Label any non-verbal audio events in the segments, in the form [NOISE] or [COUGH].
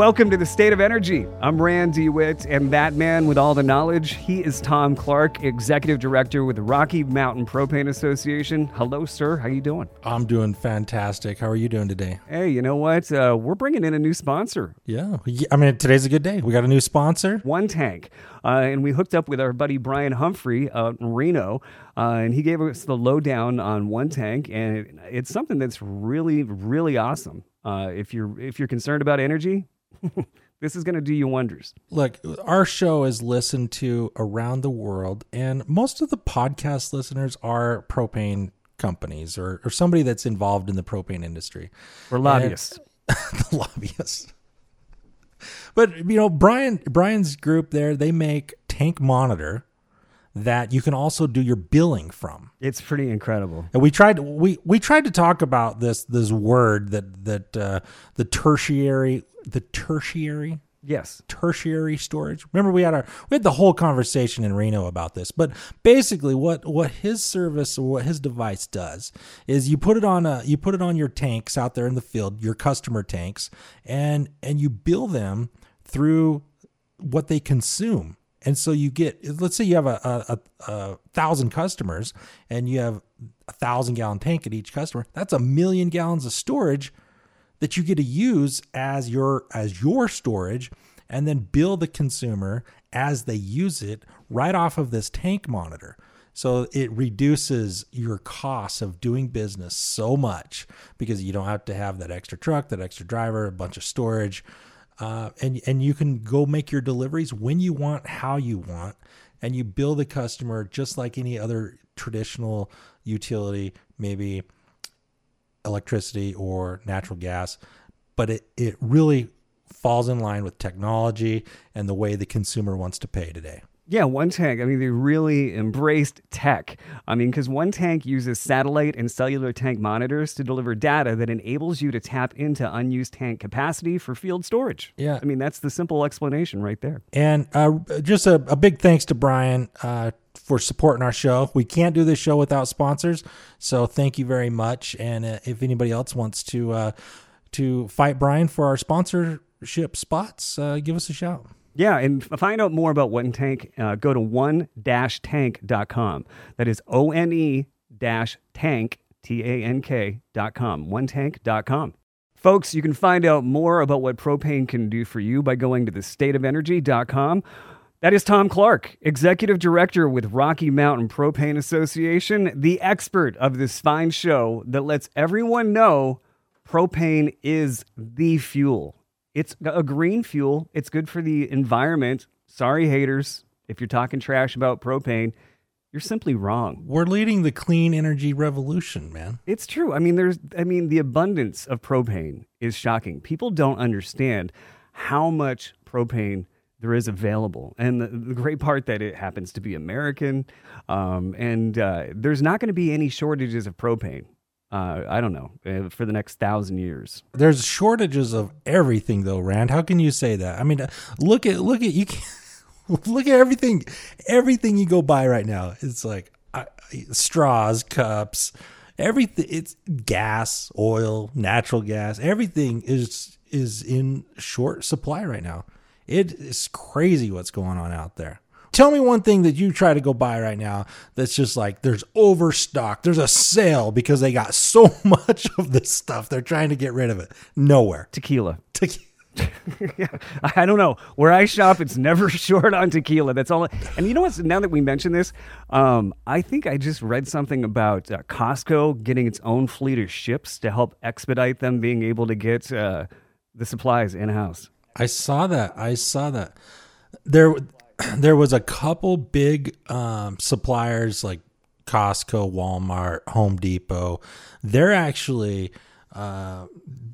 welcome to the State of Energy. I'm Rand DeWitt, and that man with all the knowledge, he is Tom Clark, Executive Director with the Rocky Mountain Propane Association. Hello, sir. How you doing? I'm doing fantastic. How are you doing today? Hey, you know what? Uh, we're bringing in a new sponsor. Yeah, I mean today's a good day. We got a new sponsor. One Tank, uh, and we hooked up with our buddy Brian Humphrey out in Reno, uh, and he gave us the lowdown on One Tank, and it, it's something that's really, really awesome. Uh, if you're if you're concerned about energy, [LAUGHS] this is going to do you wonders. Look, our show is listened to around the world, and most of the podcast listeners are propane companies or, or somebody that's involved in the propane industry. We're lobbyists. [LAUGHS] the lobbyists. But you know, Brian Brian's group there, they make tank monitor that you can also do your billing from. It's pretty incredible. And we tried we we tried to talk about this this word that that uh, the tertiary the tertiary Yes. tertiary storage. Remember we had our we had the whole conversation in Reno about this. But basically what what his service or what his device does is you put it on a you put it on your tanks out there in the field, your customer tanks, and and you bill them through what they consume. And so you get let's say you have a a, a, thousand customers and you have a thousand gallon tank at each customer. That's a million gallons of storage that you get to use as your as your storage and then bill the consumer as they use it right off of this tank monitor. So it reduces your costs of doing business so much because you don't have to have that extra truck, that extra driver, a bunch of storage, uh, and and you can go make your deliveries when you want, how you want, and you bill the customer just like any other traditional utility, maybe electricity or natural gas, but it, it really falls in line with technology and the way the consumer wants to pay today. Yeah, One Tank. I mean, they really embraced tech. I mean, because One Tank uses satellite and cellular tank monitors to deliver data that enables you to tap into unused tank capacity for field storage. Yeah. I mean, that's the simple explanation right there. And uh, just a, a big thanks to Brian uh, for supporting our show. We can't do this show without sponsors, so thank you very much. And uh, if anybody else wants to uh, to fight Brian for our sponsorship spots, uh, give us a shout. Yeah, and find out more about One Tank. Uh, go to one-tank.com. That is O-N-E dash tank, T-A-N-K dot com. Onetank.com. Folks, you can find out more about what propane can do for you by going to thestateofenergy.com. That is Tom Clark, Executive Director with Rocky Mountain Propane Association, the expert of this fine show that lets everyone know propane is the fuel. It's a green fuel. It's good for the environment. Sorry, haters. If you're talking trash about propane, you're simply wrong. We're leading the clean energy revolution, man. It's true. I mean, there's, I mean, the abundance of propane is shocking. People don't understand how much propane there is available. And the, the great part that it happens to be American. Um, and uh, there's not going to be any shortages of propane. Uh, I don't know uh, for the next thousand years. There's shortages of everything, though, Rand. How can you say that? I mean, uh, look at look at you. [LAUGHS] Look at everything. Everything you go buy right now, it's like uh, straws, cups, everything. It's gas, oil, natural gas. Everything is is in short supply right now. It is crazy what's going on out there. Tell me one thing that you try to go buy right now that's just like there's overstock. There's a sale because they got so [LAUGHS] much of this stuff. They're trying to get rid of it. Nowhere. Tequila. Te- [LAUGHS] yeah, I don't know. Where I shop, it's never [LAUGHS] short on tequila. That's all. And you know what? Now that we mention this, um, I think I just read something about uh, Costco getting its own fleet of ships to help expedite them being able to get uh, the supplies in house. I saw that. I saw that. There, [CLEARS THROAT] there was a couple big um, suppliers like Costco, Walmart, Home Depot. They're actually uh,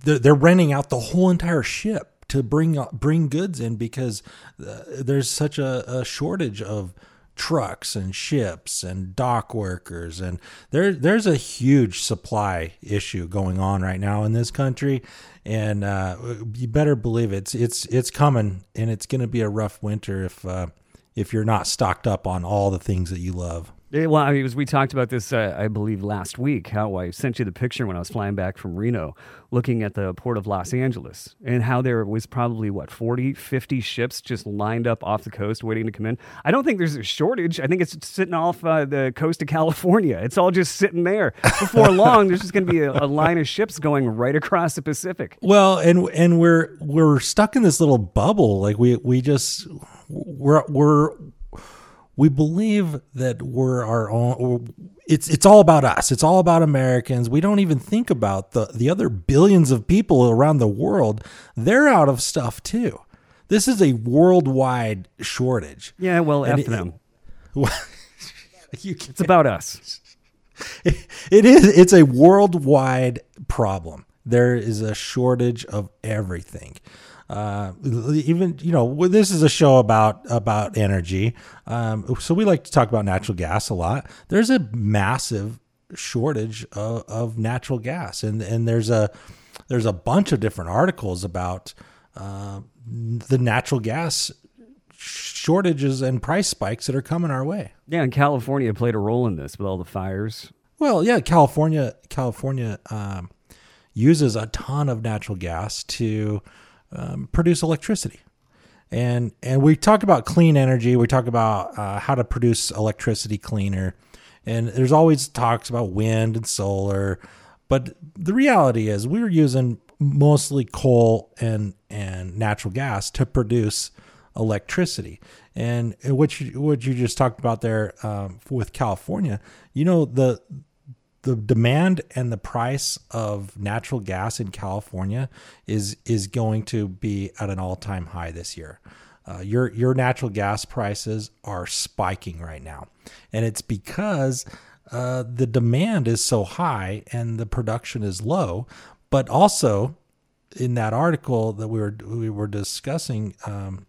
they're, they're renting out the whole entire ship to bring bring goods in because uh, there's such a, a shortage of trucks and ships and dock workers. And there there's a huge supply issue going on right now in this country. And uh, you better believe it's it's it's coming and it's going to be a rough winter if uh, if you're not stocked up on all the things that you love Yeah, well, I mean, it was, we talked about this, uh, I believe, last week. How I sent you the picture when I was flying back from Reno, looking at the port of Los Angeles, and how there was probably what 40, 50 ships just lined up off the coast waiting to come in. I don't think there's a shortage. I think it's sitting off uh, the coast of California. It's all just sitting there. Before [LAUGHS] long, there's just going to be a, a line of ships going right across the Pacific. Well, and and we're we're stuck in this little bubble. Like we we just we're we're we believe that we're our own it's it's all about us. It's all about americans. We don't even think about the the other billions of people around the world. They're out of stuff too. This is a worldwide shortage. Yeah, well, And F it- them. [LAUGHS] [LAUGHS] It's about us. it is it's a worldwide problem. There is a shortage of everything uh, even you know this is a show about about energy. Um, so we like to talk about natural gas a lot. There's a massive shortage of, of natural gas. And and there's a there's a bunch of different articles about uh, the natural gas shortages and price spikes that are coming our way. Yeah, and California played a role in this with all the fires. Well, yeah, California, California um, uses a ton of natural gas to um, produce electricity, and and we talk about clean energy. We talk about uh, how to produce electricity cleaner, and there's always talks about wind and solar, but the reality is we're using mostly coal and and natural gas to produce electricity. And what you what you just talked about there um, with California, you know the the demand and the price of natural gas in California is is going to be at an all time high this year. Uh, your your natural gas prices are spiking right now, and it's because uh, the demand is so high and the production is low. But also, in that article that we were we were discussing, um,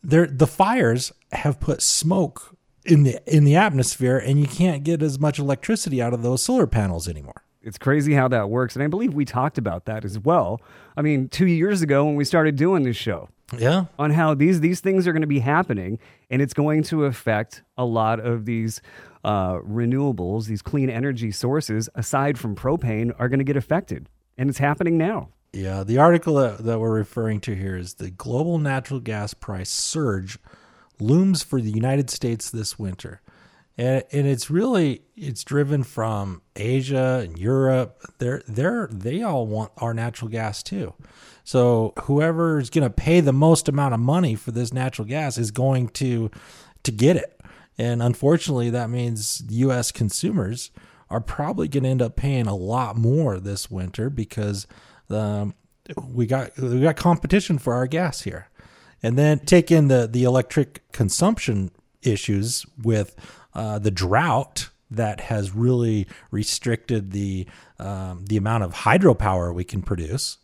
there the fires have put smoke in the in the atmosphere and you can't get as much electricity out of those solar panels anymore. It's crazy how that works. And I believe we talked about that as well. I mean, two years ago when we started doing this show Yeah. on how these, these things are going to be happening and it's going to affect a lot of these uh, renewables, these clean energy sources, aside from propane, are going to get affected. And it's happening now. Yeah, the article that, that we're referring to here is the global natural gas price surge looms for the United States this winter. And, and it's really it's driven from Asia and Europe. They're they're they all want our natural gas too. So whoever is going to pay the most amount of money for this natural gas is going to to get it. And unfortunately, that means U.S. consumers are probably going to end up paying a lot more this winter because um, we got we got competition for our gas here. And then take in the the electric consumption issues with uh, the drought that has really restricted the um, the amount of hydropower we can produce.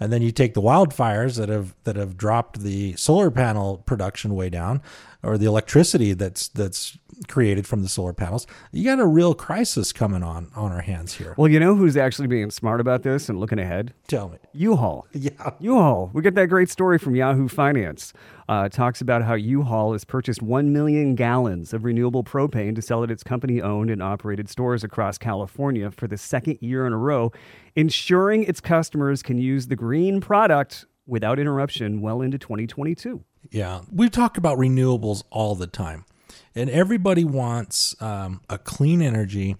And then you take the wildfires that have that have dropped the solar panel production way down, or the electricity that's that's created from the solar panels. You got a real crisis coming on on our hands here. Well, you know who's actually being smart about this and looking ahead? Tell me. U-Haul. Yeah. U-Haul. We get that great story from Yahoo Finance. Uh, talks about how U-Haul has purchased 1 million gallons of renewable propane to sell at its company-owned and operated stores across California for the second year in a row, ensuring its customers can use the green product without interruption well into 2022. Yeah. We talk about renewables all the time, and everybody wants um, a clean energy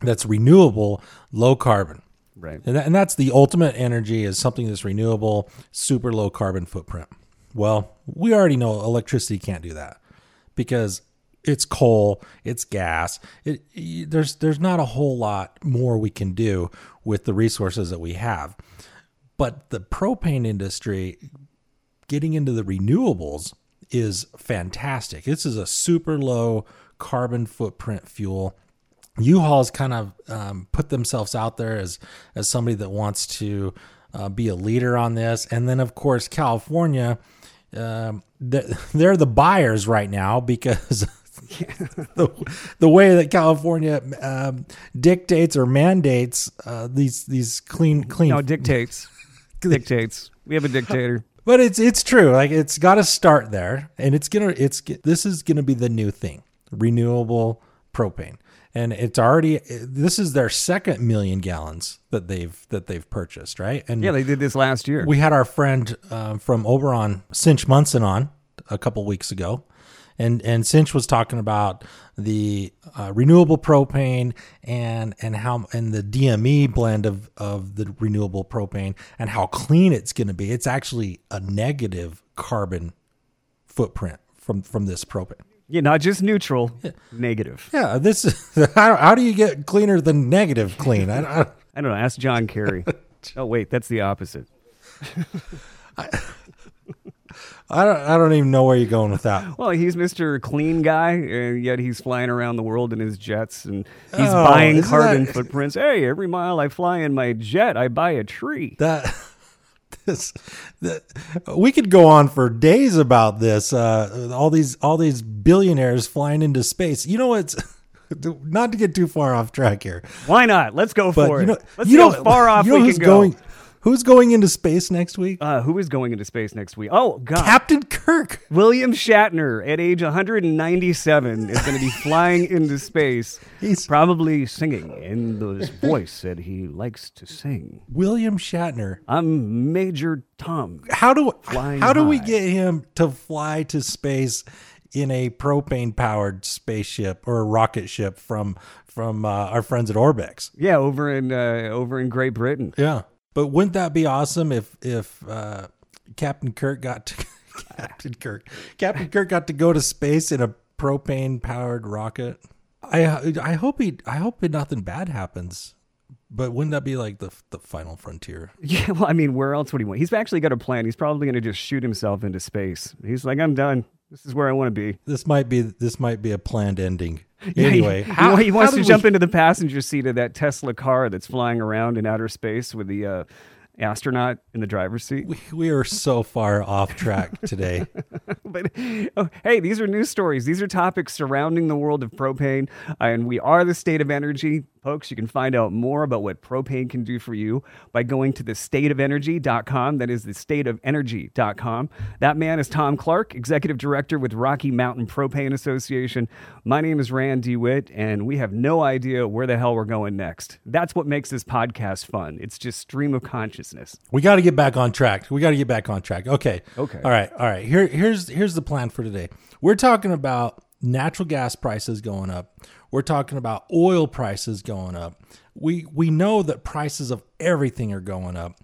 that's renewable, low carbon. Right. And, that, and that's the ultimate energy is something that's renewable, super low carbon footprint. Well, we already know electricity can't do that because it's coal, it's gas. It, y- there's there's not a whole lot more we can do with the resources that we have. But the propane industry getting into the renewables is fantastic. This is a super low carbon footprint fuel. U-Haul's kind of um, put themselves out there as as somebody that wants to uh, be a leader on this, and then of course California, um, th- they're the buyers right now because [LAUGHS] the the way that California um, dictates or mandates uh, these these clean clean No, dictates. [LAUGHS] dictates. We have a dictator. But it's it's true. Like it's got to start there, and it's gonna it's this is gonna be the new thing. renewable propane, and it's already this is their second million gallons that they've that they've purchased, right? And Yeah, they did this last year. we had our friend um, from Oberon, Cinch Munson, on a couple weeks ago, and and Cinch was talking about the uh, renewable propane and and how and the DME blend of of the renewable propane and how clean it's going to be. It's actually a negative carbon footprint from from this propane. yeah, not just neutral, negative. Yeah, this is [LAUGHS] how, how do you get cleaner than negative clean? I, I, I don't know. Ask John Kerry. [LAUGHS] oh wait, that's the opposite. I [LAUGHS] don't I don't even know where you're going with that. Well, he's Mr. Clean Guy, and yet he's flying around the world in his jets, and he's Oh, buying carbon that- footprints. Hey, every mile I fly in my jet, I buy a tree. that [LAUGHS] this that we could go on for days about this uh all these all these billionaires flying into space you know what's [LAUGHS] not to get too far off track here Why not? Let's go but for you know it. Let's you see know how far [LAUGHS] off you know we can go. going who's going into space next week Uh, who is going into space next week? Oh God, captain kirk William Shatner at age 197 is going to be flying into space, [LAUGHS] He's- probably singing in this voice that he likes to sing. william shatner I'm Major Tom. how do Flying how do we get him to fly to space in a propane powered spaceship or a rocket ship from from uh, our friends at orbex Yeah, over in uh, over in Great Britain. Yeah, but wouldn't that be awesome if if uh, Captain Kirk got to [LAUGHS] Captain Kirk Captain Kirk got to go to space in a propane powered rocket? I I hope he I hope nothing bad happens. But wouldn't that be like the the final frontier? [LAUGHS] Yeah, well, I mean, where else would he want? He's actually got a plan. He's probably going to just shoot himself into space. He's like, I'm done. This is where I want to be. This might be this might be a planned ending. [LAUGHS] Yeah, Anyway, [LAUGHS] he, how, he wants to jump we- into the passenger seat of that Tesla car that's flying around in outer space with the uh, astronaut in the driver's seat. We, we are so far off track today. [LAUGHS] but oh, hey, these are news stories. These are topics surrounding the world of propane, and we are the state of energy. Folks, you can find out more about what propane can do for you by going to the stateofenergy.com. That is the stateofenergy.com. That man is Tom Clark, executive director with Rocky Mountain Propane Association. My name is Rand DeWitt, and we have no idea where the hell we're going next. That's what makes this podcast fun. It's just stream of consciousness. We got to get back on track. We got to get back on track. Okay. Okay. All right. All right. Here, here's here's the plan for today. We're talking about natural gas prices going up. We're talking about oil prices going up. We we know that prices of everything are going up.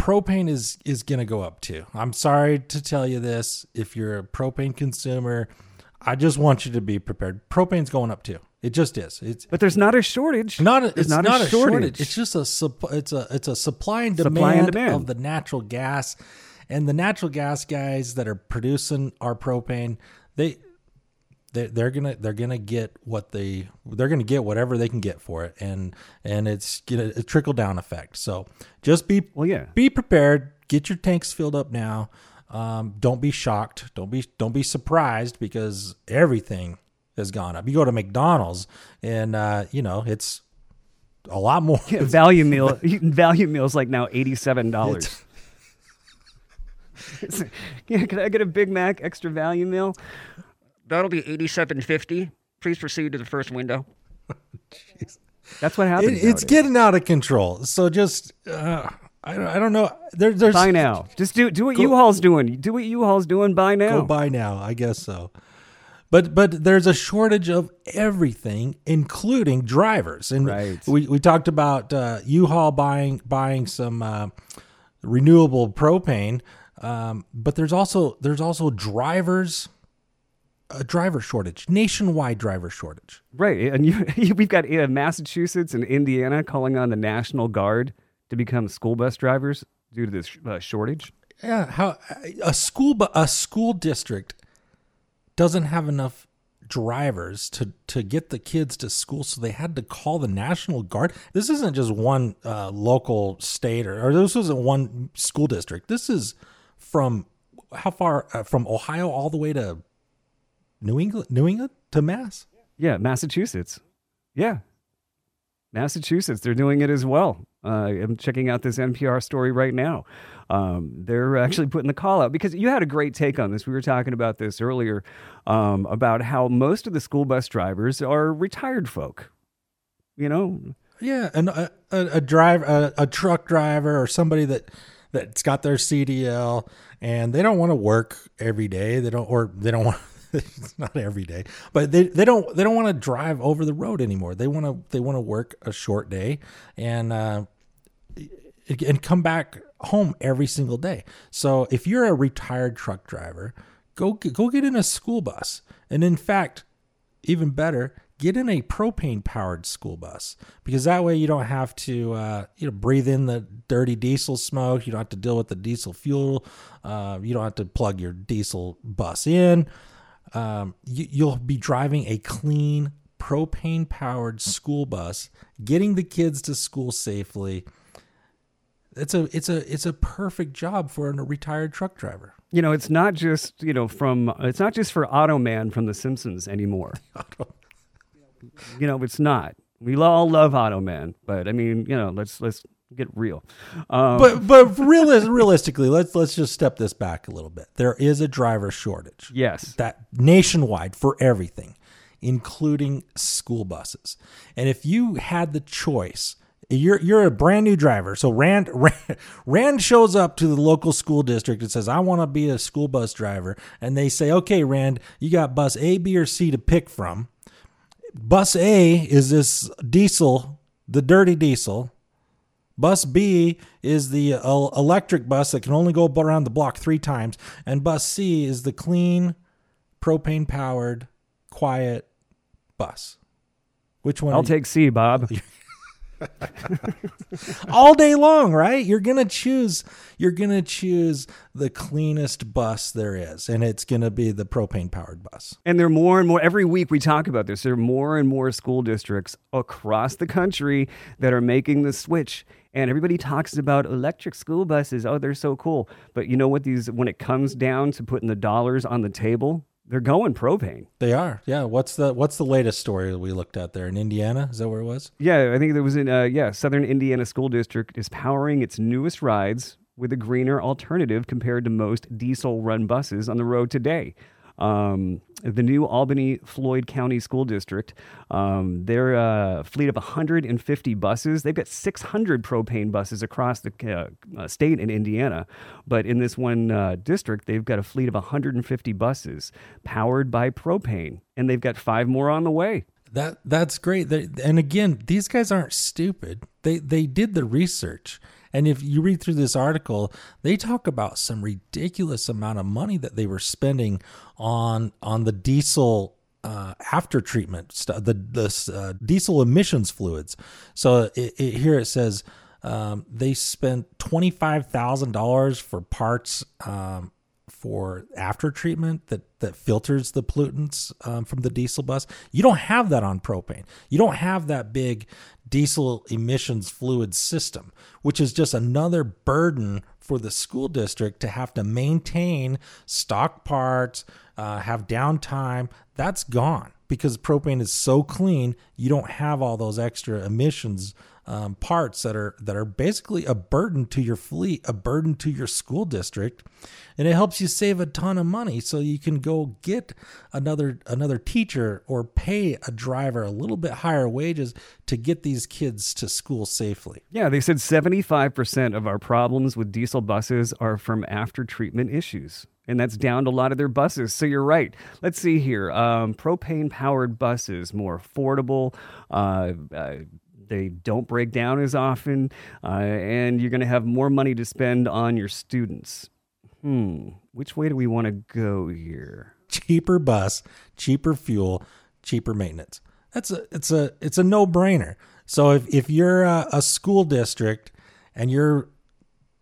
Propane is is going to go up too. I'm sorry to tell you this. If you're a propane consumer, I just want you to be prepared. Propane's going up too. It just is. It's But there's not a shortage. not a, it's not, a, shortage. It's just a supp- it's a it's a supply and demand, Supply and demand. of the natural gas, and the natural gas guys that are producing our propane, they they they're gonna they're gonna get what they they're gonna get whatever they can get for it, and and it's gonna a trickle down effect. So just be Well, yeah. be prepared. Get your tanks filled up now. Um, don't be shocked. Don't be don't be surprised because everything has gone up. You go to McDonald's and uh, you know it's a lot more. [LAUGHS] value meal [LAUGHS] value meals like now eighty-seven dollars. yeah, [LAUGHS] can I get a Big Mac extra value meal? That'll be eighty-seven fifty. Please proceed to the first window. [LAUGHS] That's what happens. It, it's nowadays. getting out of control. So just uh, I don't I don't know. There, there's buy now. Just do do what U-Haul's doing. Do what U-Haul's doing. Buy now. Go buy now. I guess so. But but there's a shortage of everything, including drivers. And Right. we, we talked about uh, U-Haul buying buying some uh, renewable propane. Um, but there's also there's also drivers a driver shortage, nationwide driver shortage. Right, and you, [LAUGHS] we've got uh, Massachusetts and Indiana calling on the National Guard to become school bus drivers due to this uh, shortage. Yeah, how a school bu- a school district doesn't have enough drivers to to get the kids to school, so they had to call the National Guard. This isn't just one uh, local state or, or this isn't one school district. This is from how far uh, from Ohio all the way to New England, New England to Mass. Yeah, Massachusetts. Yeah. Massachusetts, they're doing it as well. Uh, I'm checking out this NPR story right now. Um, they're actually putting the call out because you had a great take on this. We were talking about this earlier um, about how most of the school bus drivers are retired folk. You know, Yeah, and a, a, a driver, a, a truck driver, or somebody that that's got their CDL, and they don't want to work every day. They don't, or they don't want. It's [LAUGHS] not every day, but they, they don't they don't want to drive over the road anymore. They want to they want to work a short day and uh, and come back home every single day. So if you're a retired truck driver, go go get in a school bus, and in fact, even better, get in a propane powered school bus because that way you don't have to uh, you know breathe in the dirty diesel smoke. You don't have to deal with the diesel fuel. Uh, you don't have to plug your diesel bus in. Um, you, you'll be driving a clean propane powered school bus, getting the kids to school safely. It's a it's a it's a perfect job for a retired truck driver. you know, it's not just you know from it's not just for Otto Mann from The Simpsons anymore. [LAUGHS] you know, it's not. We all love Otto Mann, but I mean, you know, let's let's get real. Um, But but realis- realistically, let's let's just step this back a little bit. There is a driver shortage. yes, that nationwide for everything, including school buses. And if you had the choice, you're you're a brand new driver. So Rand [LAUGHS] Rand, Rand shows up to the local school district and says, "I want to be a school bus driver." And they say, "Okay, Rand, you got bus A, B, or C to pick from. Bus A is this diesel, the dirty diesel." Bus B is the uh, electric bus that can only go around the block three times, and bus C is the clean, propane powered, quiet bus. Which one? I'll take C, Bob. [LAUGHS] all day long, right? You're gonna choose. You're gonna choose the cleanest bus there is, and it's gonna be the propane powered bus. And there are more and more every week we talk about this. There are more and more school districts across the country that are making the switch. And everybody talks about electric school buses. Oh, they're so cool. But you know what? These when it comes down to putting the dollars on the table, they're going propane. They are. Yeah. What's the What's the latest story that we looked at there in Indiana? Is that where it was? Yeah, I think there was in uh, yeah, Southern Indiana School District is powering its newest rides with a greener alternative compared to most diesel-run buses on the road today. Um, the new Albany Floyd County School District, um, their uh, fleet of 150 buses, they've got 600 propane buses across the uh, uh, state in Indiana. But in this one uh, district, they've got a fleet of 150 buses powered by propane, and they've got five more on the way. That that's great. They, and again, these guys aren't stupid. They they did the research. And if you read through this article, they talk about some ridiculous amount of money that they were spending on on the diesel uh, after treatment stuff, the the uh, diesel emissions fluids. So it, it, here it says um, they spent twenty five thousand dollars for parts um, for after treatment that that filters the pollutants um, from the diesel bus. You don't have that on propane. You don't have that big diesel emissions fluid system, which is just another burden for the school district to have to maintain stock parts, uh, have downtime. That's gone because propane is so clean. You don't have all those extra emissions um, parts that are that are basically a burden to your fleet, a burden to your school district, and it helps you save a ton of money. So you can go get another another teacher or pay a driver a little bit higher wages to get these kids to school safely. Yeah, they said 75% of our problems with diesel buses are from after treatment issues. And that's down to a lot of their buses. So you're right. Let's see here. Um, propane powered buses, more affordable. Uh, uh, they don't break down as often. Uh, and you're going to have more money to spend on your students. Hmm. Which way do we want to go here? Cheaper bus, cheaper fuel, cheaper maintenance. That's a it's a it's a no brainer. So if if you're a, a school district and you're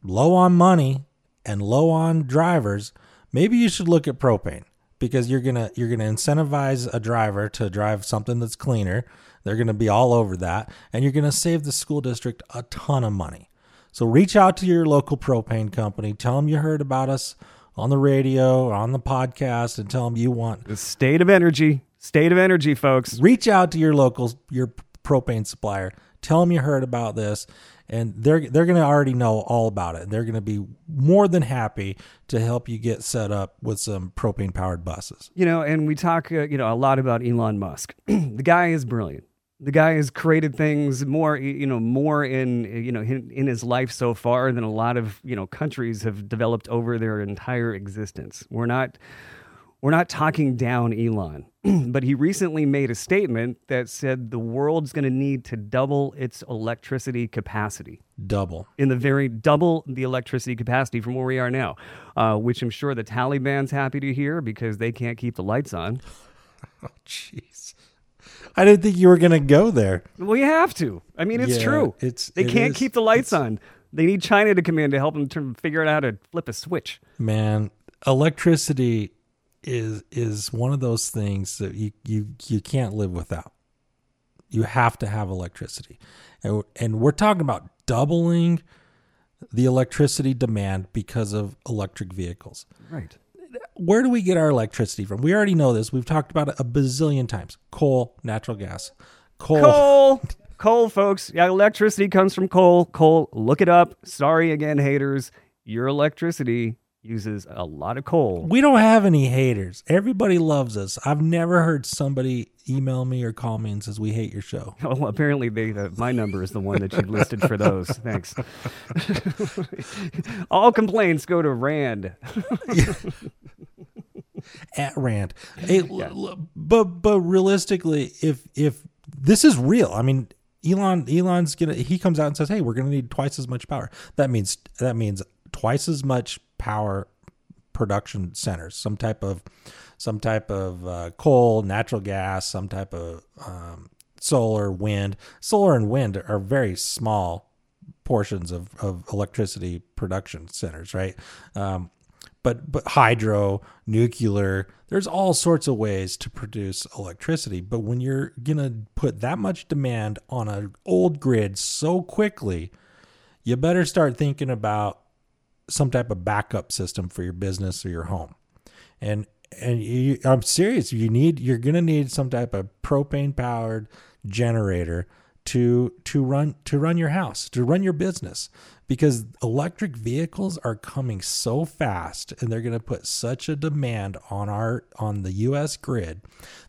low on money and low on drivers, maybe you should look at propane because you're gonna you're gonna incentivize a driver to drive something that's cleaner. They're gonna be all over that, and you're gonna save the school district a ton of money. So reach out to your local propane company. Tell them you heard about us on the radio or on the podcast, and tell them you want. The state of energy. State of energy, folks. Reach out to your local your propane supplier. Tell them you heard about this, and they're they're going to already know all about it. And they're going to be more than happy to help you get set up with some propane powered buses. You know, and we talk, uh, you know, a lot about Elon Musk. [CLEARS THROAT] the guy is brilliant. The guy has created things more, you know, more in, you know, in, in his life so far than a lot of, you know, countries have developed over their entire existence. We're not, we're not talking down Elon, [CLEARS THROAT] but he recently made a statement that said the world's going to need to double its electricity capacity Double. in the very double the electricity capacity from where we are now, uh, which I'm sure the Taliban's happy to hear because they can't keep the lights on. [LAUGHS] Oh jeez. I didn't think you were going to go there. Well, you have to. I mean, it's Yeah, true. it's- they it can't is- keep the lights on. They need China to come in to help them to figure out how to flip a switch. Man, electricity is is one of those things that you you you can't live without. You have to have electricity. And and we're talking about doubling the electricity demand because of electric vehicles. Right. Where do we get our electricity from? We already know this. We've talked about it a bazillion times. Coal, natural gas. Coal. Coal. Coal, folks. Yeah, electricity comes from coal. Coal, look it up. Sorry again, haters. Your electricity uses a lot of coal. We don't have any haters. Everybody loves us. I've never heard somebody email me or call me and says we hate your show. [LAUGHS] Oh, apparently they, uh, my number is the one that you've listed for those. [LAUGHS] Thanks. [LAUGHS] All complaints go to Rand. at Rand. Hey, l- l- but but realistically, if if this is real, I mean, Elon Elon's gonna he comes out and says, "Hey, we're gonna need twice as much power." That means that means twice as much power production centers, some type of some type of uh, coal, natural gas, some type of um, solar, wind. Solar and wind are very small portions of, of electricity production centers, right? Um, but but hydro, nuclear, there's all sorts of ways to produce electricity. But when you're gonna put that much demand on an old grid so quickly, you better start thinking about some type of backup system for your business or your home. And and you, I'm serious, you need you're gonna need some type of propane powered generator to to run to run your house, to run your business because electric vehicles are coming so fast and they're going to put such a demand on our on the US grid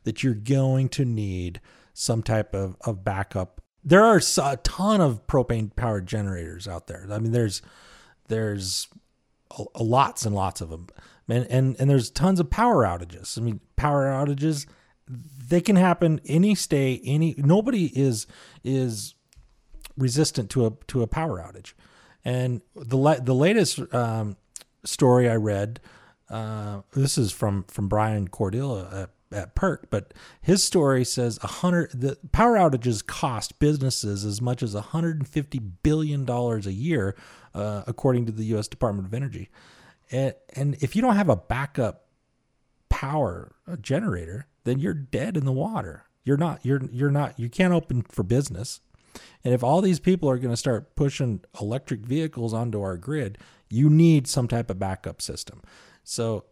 that you're going to need some type of, of backup. There are a ton of propane powered generators out there. I mean there's there's a, a lots and lots of them. And, and and there's tons of power outages. I mean power outages they can happen any state any nobody is is resistant to a to a power outage and the la- the latest um, story I read uh, this is from from Brian Cordilla at, at PERC but his story says a hundred the power outages cost businesses as much as 150 billion dollars a year uh, according to the U.S. Department of Energy and and if you don't have a backup power generator, then you're dead in the water. You're not you're you're not you can't open for business. And if all these people are going to start pushing electric vehicles onto our grid, you need some type of backup system. So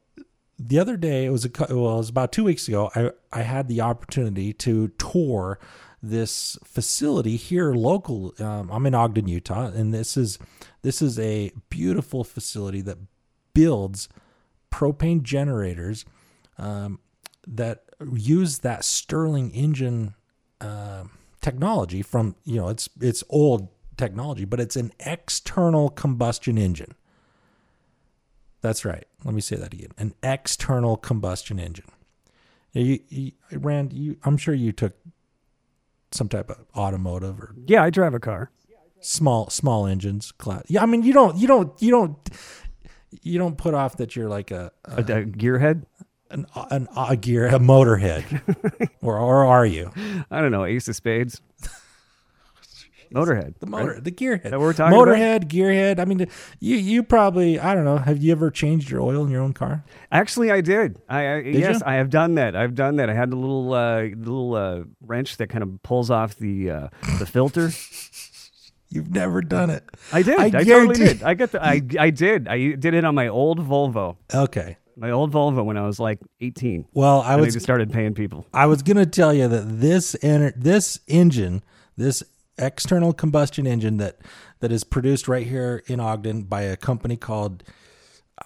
the other day, it was a well, it was about two weeks ago. I I had the opportunity to tour this facility here local. Um, I'm in Ogden, Utah, and this is this is a beautiful facility that builds propane generators um, that use that Stirling engine um technology from you know it's it's old technology, but it's an external combustion engine. That's right. Let me say that again. An external combustion engine. You, you, Rand, you, I'm sure you took some type of automotive or Yeah, I drive a car. small small engines class. Yeah, I mean you don't you don't you don't you don't put off that you're like a, a A, a gearhead? an an a gear a motorhead, [LAUGHS] or or are you I don't know. Ace of Spades. Motorhead. the motor the gearhead? that we're talking about? Motorhead, gearhead. I mean, you you probably I don't know. Have you ever changed your oil in your own car? Actually, I did. I, I yes, you? I have done that. I've done that. I had the little uh, little uh, wrench that kind of pulls off the uh, the filter. [LAUGHS] You've never done it. I did. I I, totally did. I got the. I I did. I did it on my old Volvo. Okay. My old Volvo when I was like 18. Well, I was just started paying people. I was gonna tell you that this ener- this engine, this external combustion engine that that is produced right here in Ogden by a company called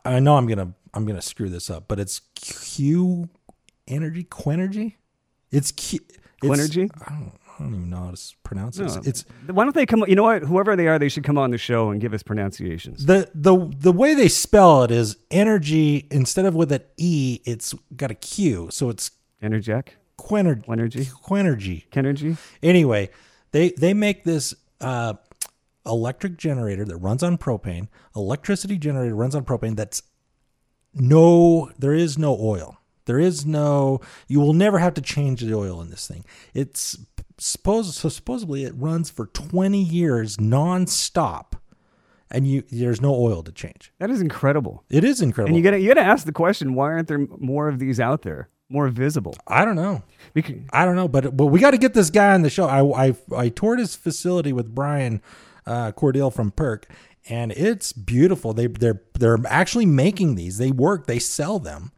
I know I'm gonna I'm gonna screw this up, but it's Q Energy Quenergy. It's Q Quenergy? I don't, I don't even know how to pronounce No. it. It's Why don't they come? You know what? Whoever they are, they should come on the show and give us pronunciations. the the the way they spell it is energy instead of with an E, it's got a Q, so it's Energec, Quenergy. Quenergy, Quenergy. Kenergy. Anyway, they they make this uh, electric generator that runs on propane, electricity generator runs on propane. That's no, there is no oil. There is no. You will never have to change the oil in this thing. It's supposed so supposedly it runs for twenty years nonstop, and you there's no oil to change. That is incredible. It is incredible. And you gotta you gotta ask the question: Why aren't there more of these out there, more visible? I don't know. Because I don't know, but but we got to get this guy on the show. I I, I toured his facility with Brian uh, Cordill from PERC, and it's beautiful. They they're they're actually making these. They work. They sell them.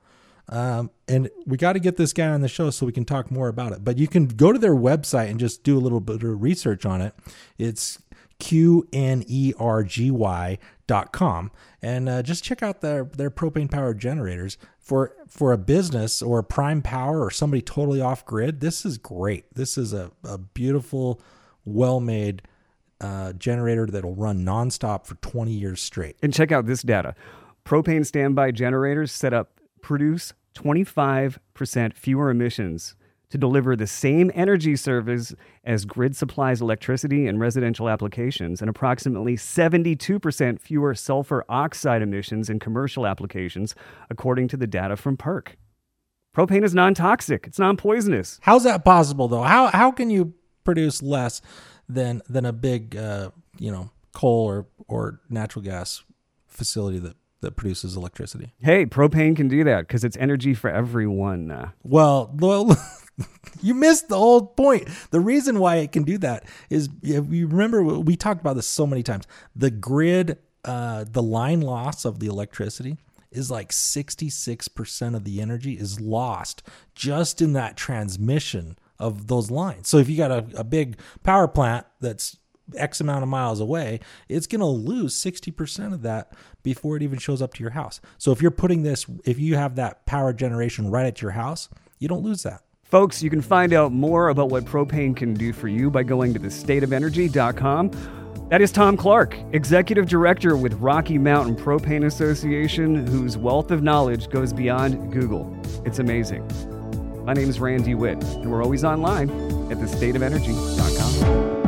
Um, and we got to get this guy on the show so we can talk more about it. But you can go to their website and just do a little bit of research on it. It's Q N E R G Y dot com. And uh, just check out their their propane powered generators. For for a business or a prime power or somebody totally off grid this is great. This is a, a beautiful well made uh, generator that'll run nonstop for 20 years straight. And check out this data: propane standby generators set up produce 25% fewer emissions to deliver the same energy service as grid supplies electricity and residential applications, and approximately 72% fewer sulfur oxide emissions in commercial applications, according to the data from PERC. Propane is non toxic, it's non poisonous. how's that possible though how how can you produce less than than a big uh, you know coal or or natural gas facility that that produces electricity Hey, propane can do that because it's energy for everyone. Well, well, [LAUGHS] [LAUGHS] you missed the whole point. The reason why it can do that is if you remember we talked about this so many times. The grid, uh, the line loss of the electricity is like 66% of the energy is lost just in that transmission of those lines. So if you got a, a big power plant that's X amount of miles away, it's going to lose 60% of that before it even shows up to your house. So if you're putting this, if you have that power generation right at your house, you don't lose that. Folks, you can find out more about what propane can do for you by going to thestateofenergy.com. That is Tom Clark, Executive Director with Rocky Mountain Propane Association, whose wealth of knowledge goes beyond Google. It's amazing. My name is Rand DeWitt, and we're always online at thestateofenergy.com.